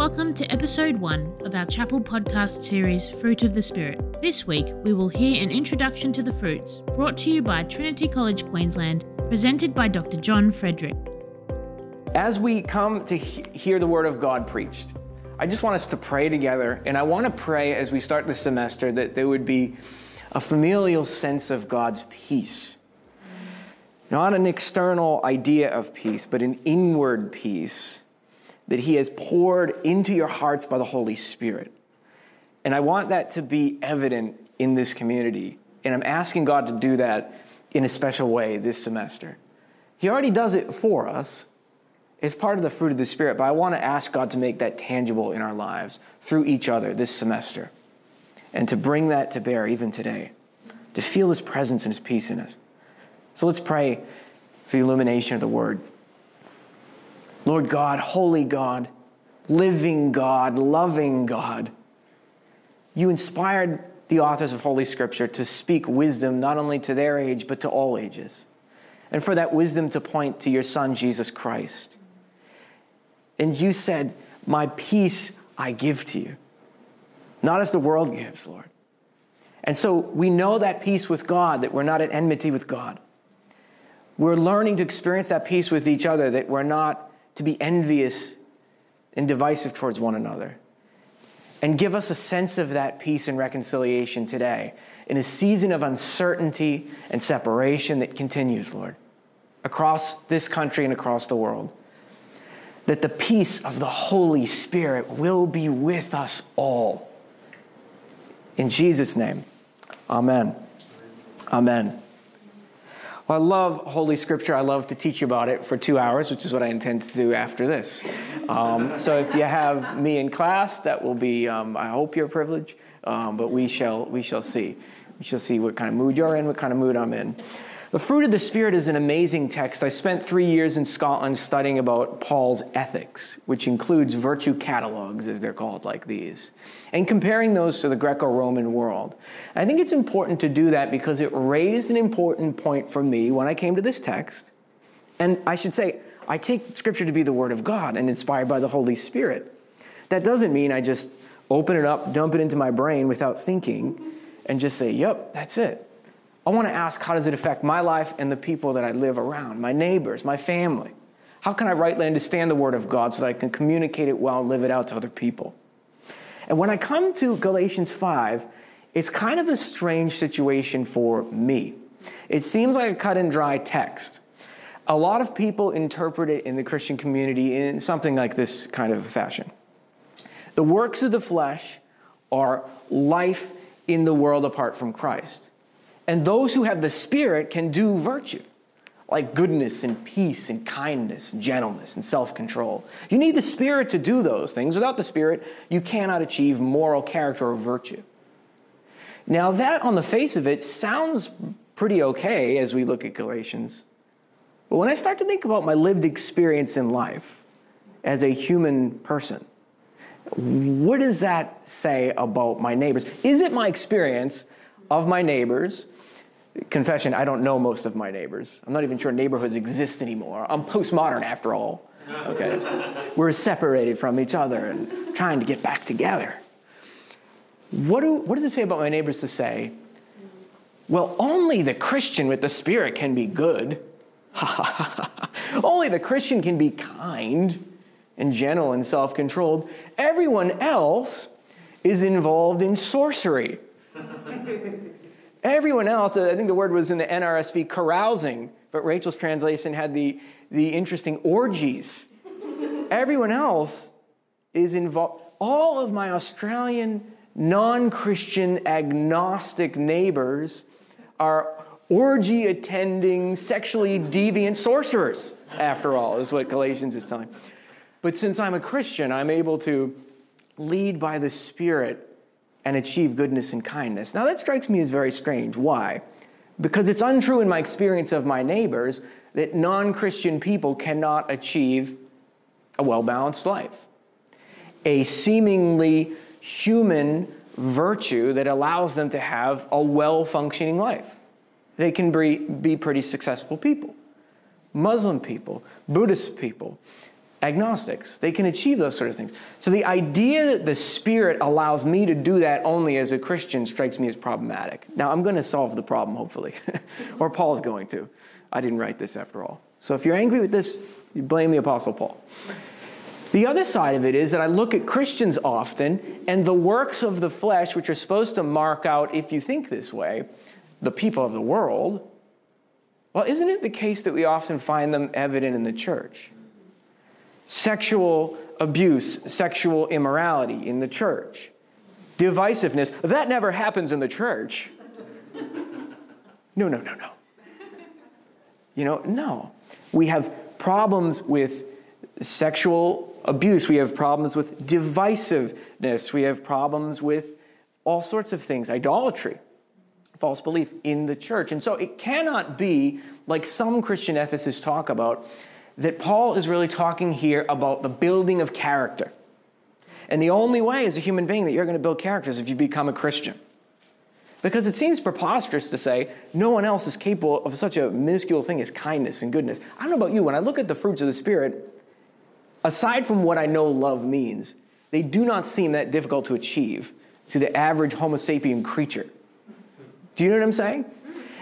Welcome to episode one of our chapel podcast series, Fruit of the Spirit. This week, we will hear an introduction to the fruits brought to you by Trinity College Queensland, presented by Dr. John Frederick. As we come to he- hear the Word of God preached, I just want us to pray together, and I want to pray as we start the semester that there would be a familial sense of God's peace. Not an external idea of peace, but an inward peace that He has poured into your hearts by the Holy Spirit. And I want that to be evident in this community. And I'm asking God to do that in a special way this semester. He already does it for us. It's part of the fruit of the Spirit, but I want to ask God to make that tangible in our lives through each other this semester and to bring that to bear even today, to feel His presence and His peace in us. So let's pray for the illumination of the Word. Lord God, holy God, living God, loving God, you inspired the authors of Holy Scripture to speak wisdom not only to their age, but to all ages. And for that wisdom to point to your Son, Jesus Christ. And you said, My peace I give to you, not as the world gives, Lord. And so we know that peace with God, that we're not at enmity with God. We're learning to experience that peace with each other, that we're not to be envious and divisive towards one another. And give us a sense of that peace and reconciliation today in a season of uncertainty and separation that continues, Lord, across this country and across the world. That the peace of the Holy Spirit will be with us all. In Jesus' name, amen. Amen. Well, I love Holy Scripture. I love to teach you about it for two hours, which is what I intend to do after this. Um, so if you have me in class, that will be, um, I hope, your privilege. Um, but we shall, we shall see. We shall see what kind of mood you're in, what kind of mood I'm in. The fruit of the Spirit is an amazing text. I spent three years in Scotland studying about Paul's ethics, which includes virtue catalogs, as they're called, like these, and comparing those to the Greco Roman world. I think it's important to do that because it raised an important point for me when I came to this text. And I should say, I take Scripture to be the Word of God and inspired by the Holy Spirit. That doesn't mean I just open it up, dump it into my brain without thinking, and just say, yep, that's it. I want to ask how does it affect my life and the people that I live around, my neighbors, my family? How can I rightly understand the Word of God so that I can communicate it well and live it out to other people? And when I come to Galatians 5, it's kind of a strange situation for me. It seems like a cut and dry text. A lot of people interpret it in the Christian community in something like this kind of fashion The works of the flesh are life in the world apart from Christ. And those who have the Spirit can do virtue, like goodness and peace and kindness, and gentleness and self control. You need the Spirit to do those things. Without the Spirit, you cannot achieve moral character or virtue. Now, that on the face of it sounds pretty okay as we look at Galatians. But when I start to think about my lived experience in life as a human person, what does that say about my neighbors? Is it my experience of my neighbors confession, I don't know most of my neighbors. I'm not even sure neighborhoods exist anymore. I'm postmodern after all. Okay? We're separated from each other and trying to get back together. What, do, what does it say about my neighbors to say, well, only the Christian with the Spirit can be good? only the Christian can be kind and gentle and self controlled. Everyone else is involved in sorcery. Everyone else, I think the word was in the NRSV, carousing, but Rachel's translation had the, the interesting orgies. Everyone else is involved. All of my Australian non Christian agnostic neighbors are orgy attending, sexually deviant sorcerers, after all, is what Galatians is telling. But since I'm a Christian, I'm able to lead by the Spirit and achieve goodness and kindness. Now, that strikes me as very strange. Why? Because it's untrue in my experience of my neighbors that non Christian people cannot achieve a well balanced life, a seemingly human virtue that allows them to have a well functioning life. They can be, be pretty successful people. Muslim people, Buddhist people, agnostics. They can achieve those sort of things. So the idea that the Spirit allows me to do that only as a Christian strikes me as problematic. Now, I'm going to solve the problem, hopefully, or Paul's going to. I didn't write this after all. So if you're angry with this, you blame the Apostle Paul. The other side of it is that I look at Christians often, and the works of the flesh, which are supposed to mark out, if you think this way, the people of the world, well, isn't it the case that we often find them evident in the church? Sexual abuse, sexual immorality in the church, divisiveness, that never happens in the church. No, no, no, no. You know, no. We have problems with sexual abuse. We have problems with divisiveness. We have problems with all sorts of things, idolatry, false belief in the church. And so it cannot be like some Christian ethicists talk about that Paul is really talking here about the building of character. And the only way as a human being that you're going to build character is if you become a Christian. Because it seems preposterous to say no one else is capable of such a minuscule thing as kindness and goodness. I don't know about you, when I look at the fruits of the Spirit, aside from what I know love means, they do not seem that difficult to achieve to the average Homo sapien creature. Do you know what I'm saying?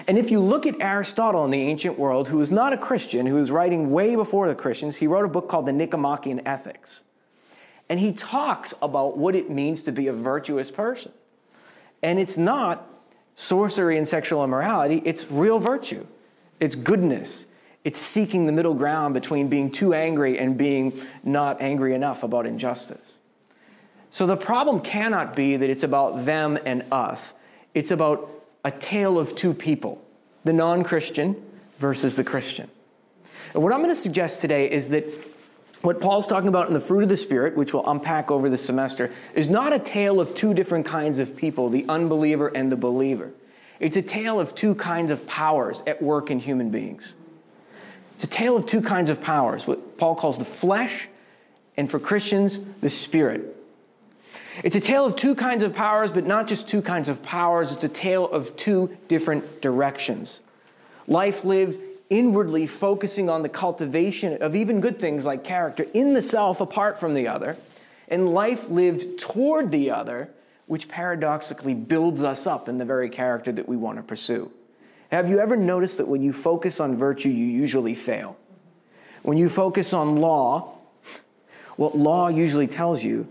And if you look at Aristotle in the ancient world, who was not a Christian, who was writing way before the Christians, he wrote a book called the Nicomachean Ethics. And he talks about what it means to be a virtuous person. And it's not sorcery and sexual immorality, it's real virtue. It's goodness. It's seeking the middle ground between being too angry and being not angry enough about injustice. So the problem cannot be that it's about them and us. It's about a tale of two people the non Christian versus the Christian. And what I'm going to suggest today is that what Paul's talking about in the fruit of the Spirit, which we'll unpack over the semester, is not a tale of two different kinds of people, the unbeliever and the believer. It's a tale of two kinds of powers at work in human beings. It's a tale of two kinds of powers, what Paul calls the flesh, and for Christians, the spirit. It's a tale of two kinds of powers, but not just two kinds of powers, it's a tale of two different directions. Life lived inwardly focusing on the cultivation of even good things like character in the self apart from the other, and life lived toward the other, which paradoxically builds us up in the very character that we want to pursue. Have you ever noticed that when you focus on virtue, you usually fail? When you focus on law, what law usually tells you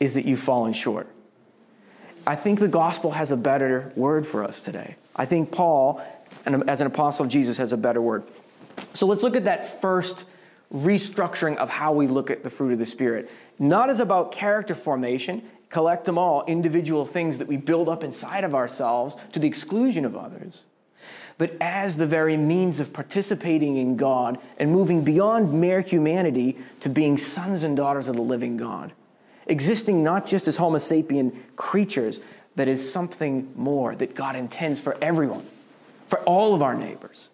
is that you've fallen short. I think the gospel has a better word for us today. I think Paul as an apostle of Jesus has a better word. So let's look at that first restructuring of how we look at the fruit of the Spirit. Not as about character formation, collect them all, individual things that we build up inside of ourselves to the exclusion of others, but as the very means of participating in God and moving beyond mere humanity to being sons and daughters of the living God. Existing not just as Homo sapien creatures, but as something more that God intends for everyone for all of our neighbors.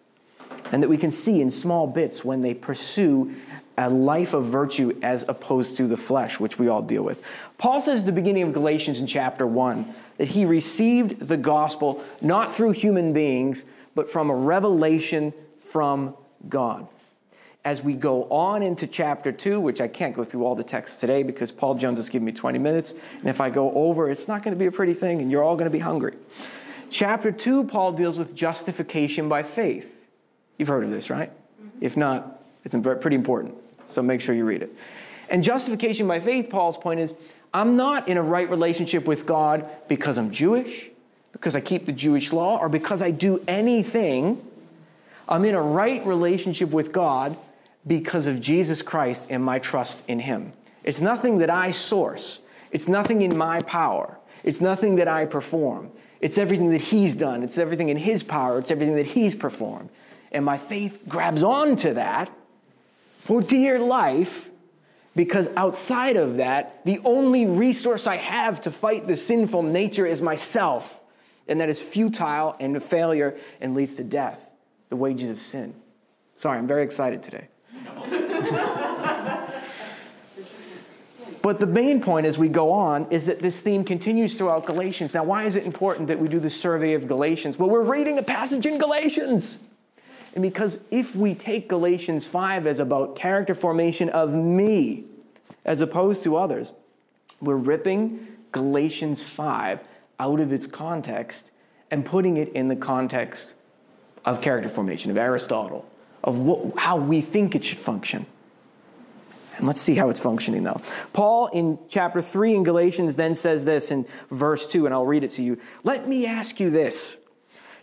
And that we can see in small bits when they pursue a life of virtue as opposed to the flesh, which we all deal with. Paul says at the beginning of Galatians in chapter 1 that he received the gospel not through human beings, but from a revelation from God. As we go on into chapter 2, which I can't go through all the texts today because Paul Jones has given me 20 minutes, and if I go over, it's not going to be a pretty thing, and you're all going to be hungry. Chapter 2, Paul deals with justification by faith. You've heard of this, right? Mm-hmm. If not, it's pretty important. So make sure you read it. And justification by faith, Paul's point is I'm not in a right relationship with God because I'm Jewish, because I keep the Jewish law, or because I do anything. I'm in a right relationship with God because of Jesus Christ and my trust in Him. It's nothing that I source, it's nothing in my power, it's nothing that I perform. It's everything that He's done, it's everything in His power, it's everything that He's performed. And my faith grabs onto that for dear life because outside of that, the only resource I have to fight the sinful nature is myself. And that is futile and a failure and leads to death, the wages of sin. Sorry, I'm very excited today. But the main point as we go on is that this theme continues throughout Galatians. Now, why is it important that we do the survey of Galatians? Well, we're reading a passage in Galatians. And because if we take Galatians 5 as about character formation of me as opposed to others, we're ripping Galatians 5 out of its context and putting it in the context of character formation, of Aristotle, of what, how we think it should function. And let's see how it's functioning though. Paul in chapter 3 in Galatians then says this in verse 2, and I'll read it to you. Let me ask you this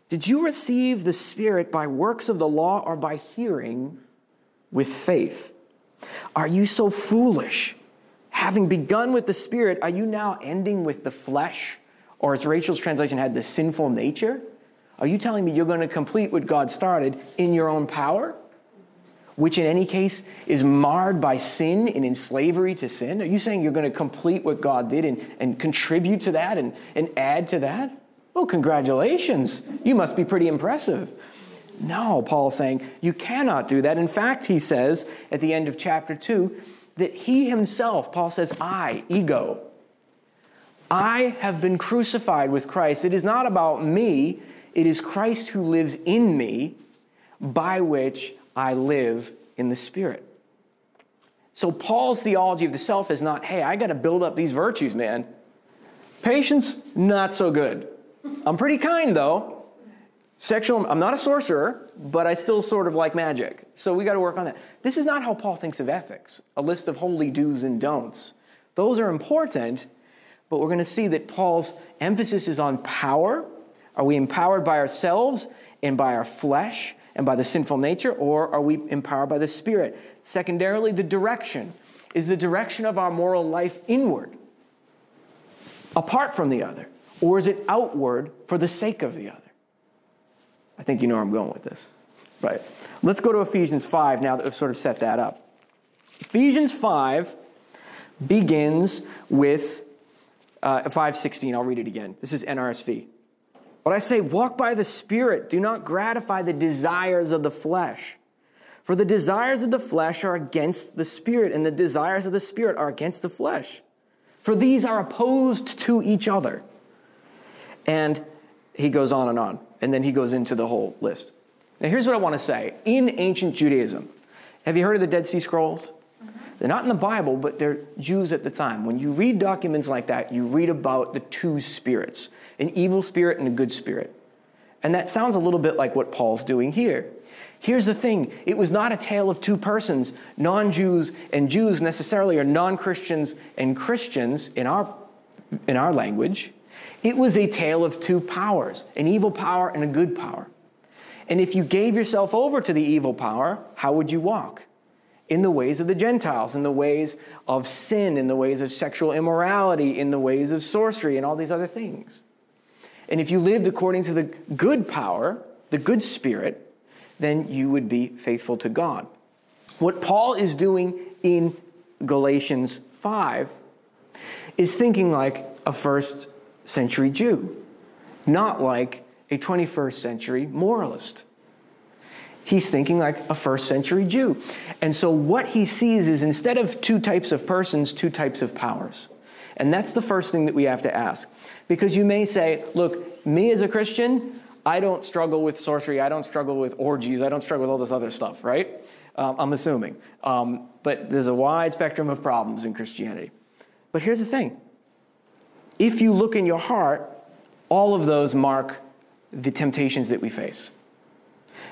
Did you receive the Spirit by works of the law or by hearing with faith? Are you so foolish? Having begun with the Spirit, are you now ending with the flesh? Or as Rachel's translation had, the sinful nature? Are you telling me you're going to complete what God started in your own power? Which in any case is marred by sin and in slavery to sin? Are you saying you're going to complete what God did and, and contribute to that and, and add to that? Well, congratulations. You must be pretty impressive. No, Paul's saying you cannot do that. In fact, he says at the end of chapter 2 that he himself, Paul says, I, ego, I have been crucified with Christ. It is not about me, it is Christ who lives in me, by which I live in the Spirit. So, Paul's theology of the self is not, hey, I got to build up these virtues, man. Patience, not so good. I'm pretty kind, though. Sexual, I'm not a sorcerer, but I still sort of like magic. So we got to work on that. This is not how Paul thinks of ethics, a list of holy do's and don'ts. Those are important, but we're going to see that Paul's emphasis is on power are we empowered by ourselves and by our flesh and by the sinful nature, or are we empowered by the Spirit? Secondarily, the direction. Is the direction of our moral life inward, apart from the other, or is it outward for the sake of the other? I think you know where I'm going with this. Right. Let's go to Ephesians 5 now that we've sort of set that up. Ephesians 5 begins with uh, 516. I'll read it again. This is NRSV. But I say, walk by the Spirit. Do not gratify the desires of the flesh. For the desires of the flesh are against the Spirit, and the desires of the Spirit are against the flesh. For these are opposed to each other. And he goes on and on. And then he goes into the whole list. Now, here's what I want to say. In ancient Judaism, have you heard of the Dead Sea Scrolls? They're not in the Bible, but they're Jews at the time. When you read documents like that, you read about the two spirits an evil spirit and a good spirit. And that sounds a little bit like what Paul's doing here. Here's the thing it was not a tale of two persons, non Jews and Jews necessarily, or non Christians and Christians in our, in our language. It was a tale of two powers an evil power and a good power. And if you gave yourself over to the evil power, how would you walk? In the ways of the Gentiles, in the ways of sin, in the ways of sexual immorality, in the ways of sorcery, and all these other things. And if you lived according to the good power, the good spirit, then you would be faithful to God. What Paul is doing in Galatians 5 is thinking like a first century Jew, not like a 21st century moralist. He's thinking like a first century Jew. And so what he sees is instead of two types of persons, two types of powers. And that's the first thing that we have to ask. Because you may say, look, me as a Christian, I don't struggle with sorcery, I don't struggle with orgies, I don't struggle with all this other stuff, right? Um, I'm assuming. Um, but there's a wide spectrum of problems in Christianity. But here's the thing if you look in your heart, all of those mark the temptations that we face.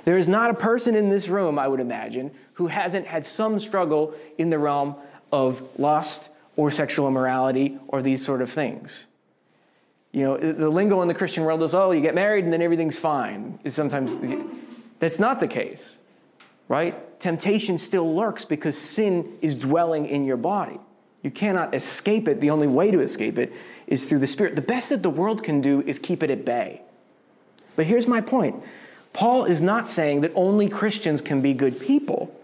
There is not a person in this room, I would imagine, who hasn't had some struggle in the realm of lust or sexual immorality or these sort of things. You know, the lingo in the Christian world is, oh, you get married and then everything's fine. It's sometimes that's not the case, right? Temptation still lurks because sin is dwelling in your body. You cannot escape it. The only way to escape it is through the Spirit. The best that the world can do is keep it at bay. But here's my point Paul is not saying that only Christians can be good people.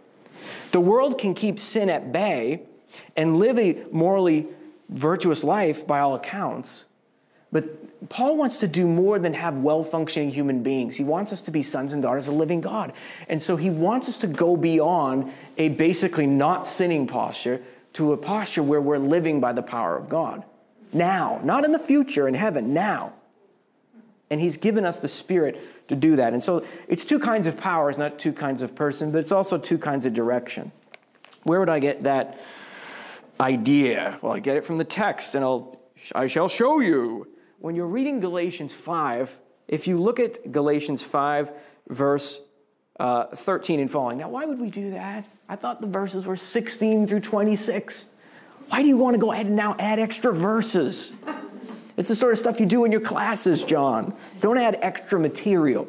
The world can keep sin at bay and live a morally virtuous life by all accounts. But Paul wants to do more than have well functioning human beings. He wants us to be sons and daughters of living God. And so he wants us to go beyond a basically not sinning posture to a posture where we're living by the power of God. Now, not in the future in heaven, now. And He's given us the Spirit to do that. And so it's two kinds of powers, not two kinds of person, but it's also two kinds of direction. Where would I get that idea? Well, I get it from the text, and I'll, I shall show you. When you're reading Galatians 5, if you look at Galatians 5, verse uh, 13 and following. Now, why would we do that? I thought the verses were 16 through 26. Why do you want to go ahead and now add extra verses? It's the sort of stuff you do in your classes, John. Don't add extra material.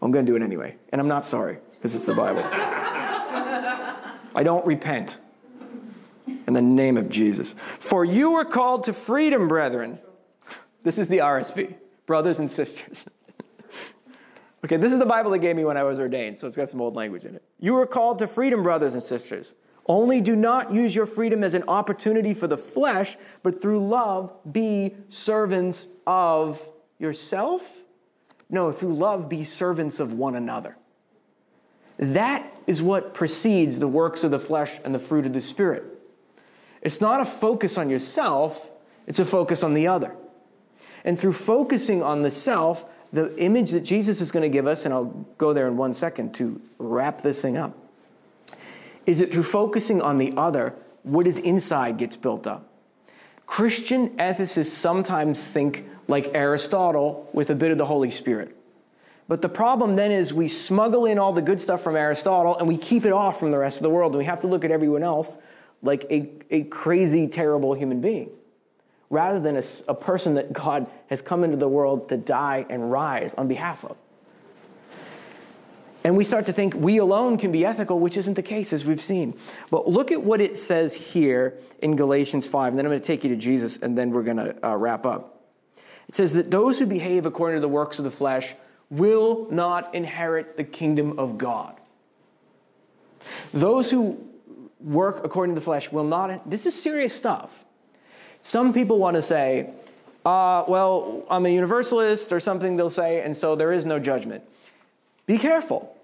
I'm going to do it anyway, and I'm not sorry because it's the Bible. I don't repent in the name of Jesus. For you were called to freedom, brethren. This is the RSV, brothers and sisters. okay, this is the Bible they gave me when I was ordained, so it's got some old language in it. You were called to freedom, brothers and sisters. Only do not use your freedom as an opportunity for the flesh, but through love be servants of yourself. No, through love be servants of one another. That is what precedes the works of the flesh and the fruit of the Spirit. It's not a focus on yourself, it's a focus on the other. And through focusing on the self, the image that Jesus is going to give us, and I'll go there in one second to wrap this thing up, is that through focusing on the other, what is inside gets built up. Christian ethicists sometimes think like Aristotle with a bit of the Holy Spirit. But the problem then is we smuggle in all the good stuff from Aristotle and we keep it off from the rest of the world, and we have to look at everyone else like a, a crazy, terrible human being rather than a, a person that God has come into the world to die and rise on behalf of. And we start to think we alone can be ethical, which isn't the case, as we've seen. But look at what it says here in Galatians 5. And then I'm going to take you to Jesus, and then we're going to uh, wrap up. It says that those who behave according to the works of the flesh will not inherit the kingdom of God. Those who work according to the flesh will not. This is serious stuff. Some people want to say, uh, well, I'm a universalist or something, they'll say, and so there is no judgment. Be careful.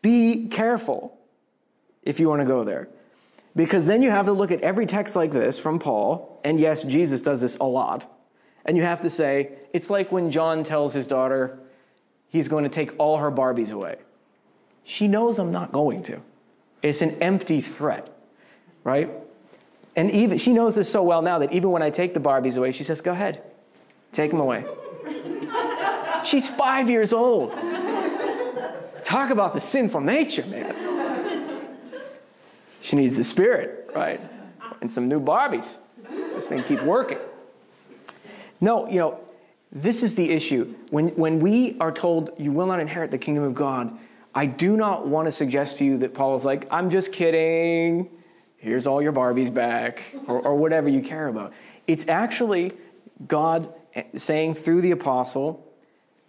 Be careful if you want to go there. Because then you have to look at every text like this from Paul, and yes, Jesus does this a lot. And you have to say, it's like when John tells his daughter he's going to take all her Barbies away. She knows I'm not going to. It's an empty threat, right? And even she knows this so well now that even when I take the Barbies away, she says, Go ahead, take them away. She's five years old. Talk about the sinful nature, man. She needs the spirit, right? And some new Barbies. This thing keep working. No, you know, this is the issue. When, when we are told you will not inherit the kingdom of God, I do not want to suggest to you that Paul is like, I'm just kidding here's all your Barbies back, or, or whatever you care about. It's actually God saying through the apostle,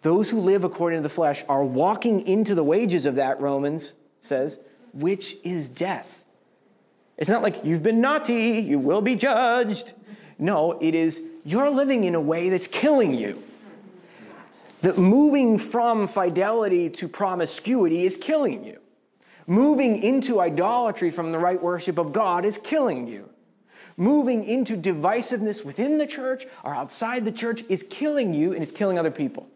those who live according to the flesh are walking into the wages of that, Romans says, which is death. It's not like you've been naughty, you will be judged. No, it is you're living in a way that's killing you. That moving from fidelity to promiscuity is killing you. Moving into idolatry from the right worship of God is killing you. Moving into divisiveness within the church or outside the church is killing you and it's killing other people.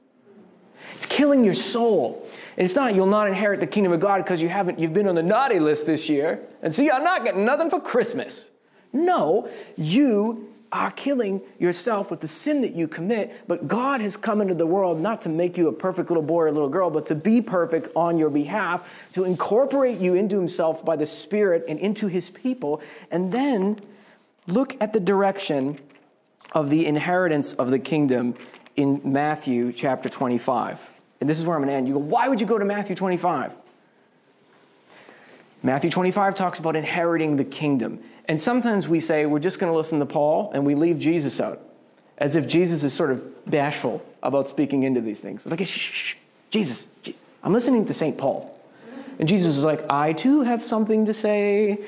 It's killing your soul. And it's not you'll not inherit the kingdom of God because you haven't you've been on the naughty list this year and see I'm not getting nothing for Christmas. No, you are killing yourself with the sin that you commit. But God has come into the world not to make you a perfect little boy or little girl, but to be perfect on your behalf, to incorporate you into Himself by the Spirit and into His people. And then look at the direction of the inheritance of the kingdom in Matthew chapter 25. And this is where I'm going to end. You go, why would you go to Matthew 25? Matthew 25 talks about inheriting the kingdom. And sometimes we say we're just going to listen to Paul and we leave Jesus out, as if Jesus is sort of bashful about speaking into these things. We're like, shh, shh, shh. Jesus, I'm listening to St. Paul. And Jesus is like, I too have something to say.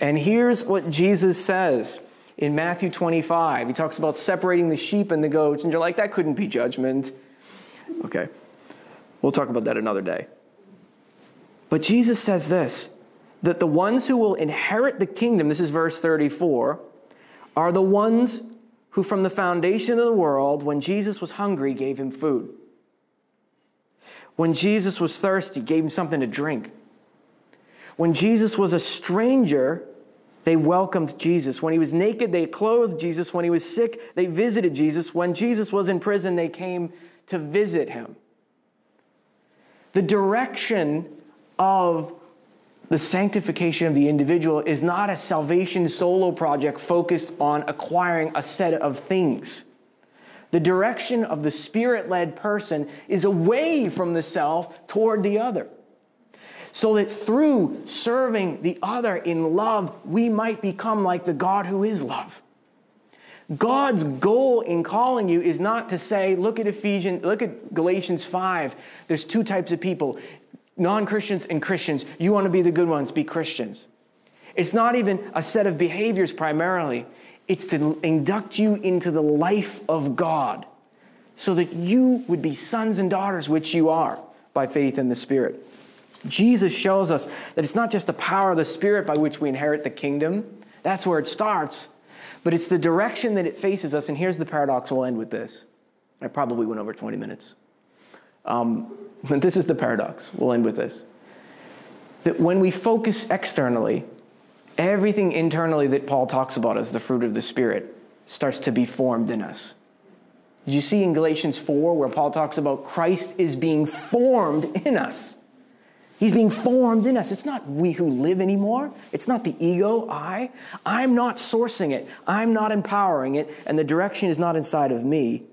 And here's what Jesus says in Matthew 25. He talks about separating the sheep and the goats, and you're like, that couldn't be judgment. Okay, we'll talk about that another day. But Jesus says this that the ones who will inherit the kingdom, this is verse 34, are the ones who from the foundation of the world, when Jesus was hungry, gave him food. When Jesus was thirsty, gave him something to drink. When Jesus was a stranger, they welcomed Jesus. When he was naked, they clothed Jesus. When he was sick, they visited Jesus. When Jesus was in prison, they came to visit him. The direction of the sanctification of the individual is not a salvation solo project focused on acquiring a set of things. The direction of the spirit led person is away from the self toward the other. So that through serving the other in love, we might become like the God who is love. God's goal in calling you is not to say, look at Ephesians, look at Galatians 5. There's two types of people non Christians and Christians. You want to be the good ones, be Christians. It's not even a set of behaviors primarily, it's to induct you into the life of God so that you would be sons and daughters, which you are by faith in the Spirit. Jesus shows us that it's not just the power of the Spirit by which we inherit the kingdom, that's where it starts, but it's the direction that it faces us. And here's the paradox we'll end with this. I probably went over 20 minutes. Um, but this is the paradox. We'll end with this. That when we focus externally, everything internally that Paul talks about as the fruit of the Spirit starts to be formed in us. Did you see in Galatians 4 where Paul talks about Christ is being formed in us? He's being formed in us. It's not we who live anymore. It's not the ego, I. I'm not sourcing it. I'm not empowering it. And the direction is not inside of me.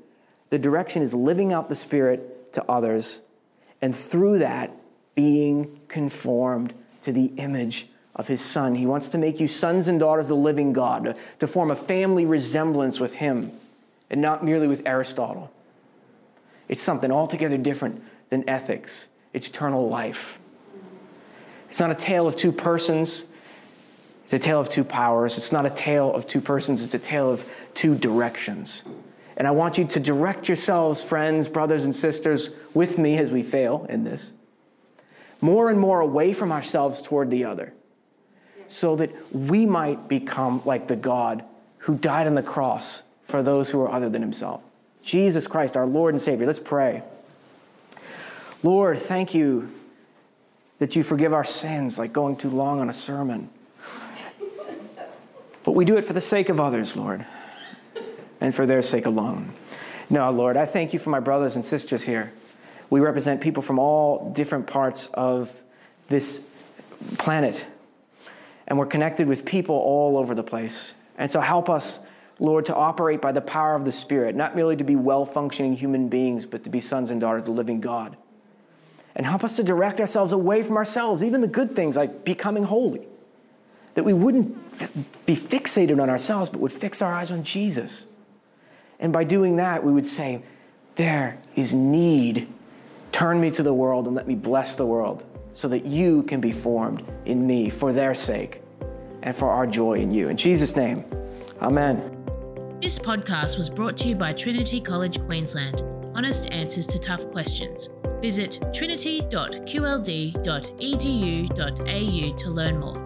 The direction is living out the Spirit to others and through that, being conformed to the image of his son. He wants to make you sons and daughters of the living God, to form a family resemblance with him, and not merely with Aristotle. It's something altogether different than ethics, it's eternal life. It's not a tale of two persons. It's a tale of two powers. It's not a tale of two persons. It's a tale of two directions. And I want you to direct yourselves, friends, brothers, and sisters, with me as we fail in this, more and more away from ourselves toward the other, so that we might become like the God who died on the cross for those who are other than himself. Jesus Christ, our Lord and Savior. Let's pray. Lord, thank you that you forgive our sins like going too long on a sermon. But we do it for the sake of others, Lord and for their sake alone. No, Lord, I thank you for my brothers and sisters here. We represent people from all different parts of this planet, and we're connected with people all over the place. And so help us, Lord, to operate by the power of the Spirit, not merely to be well functioning human beings, but to be sons and daughters of the living God. And help us to direct ourselves away from ourselves, even the good things like becoming holy. That we wouldn't be fixated on ourselves, but would fix our eyes on Jesus. And by doing that, we would say, There is need. Turn me to the world and let me bless the world so that you can be formed in me for their sake and for our joy in you. In Jesus' name, amen. This podcast was brought to you by Trinity College Queensland. Honest answers to tough questions. Visit trinity.qld.edu.au to learn more.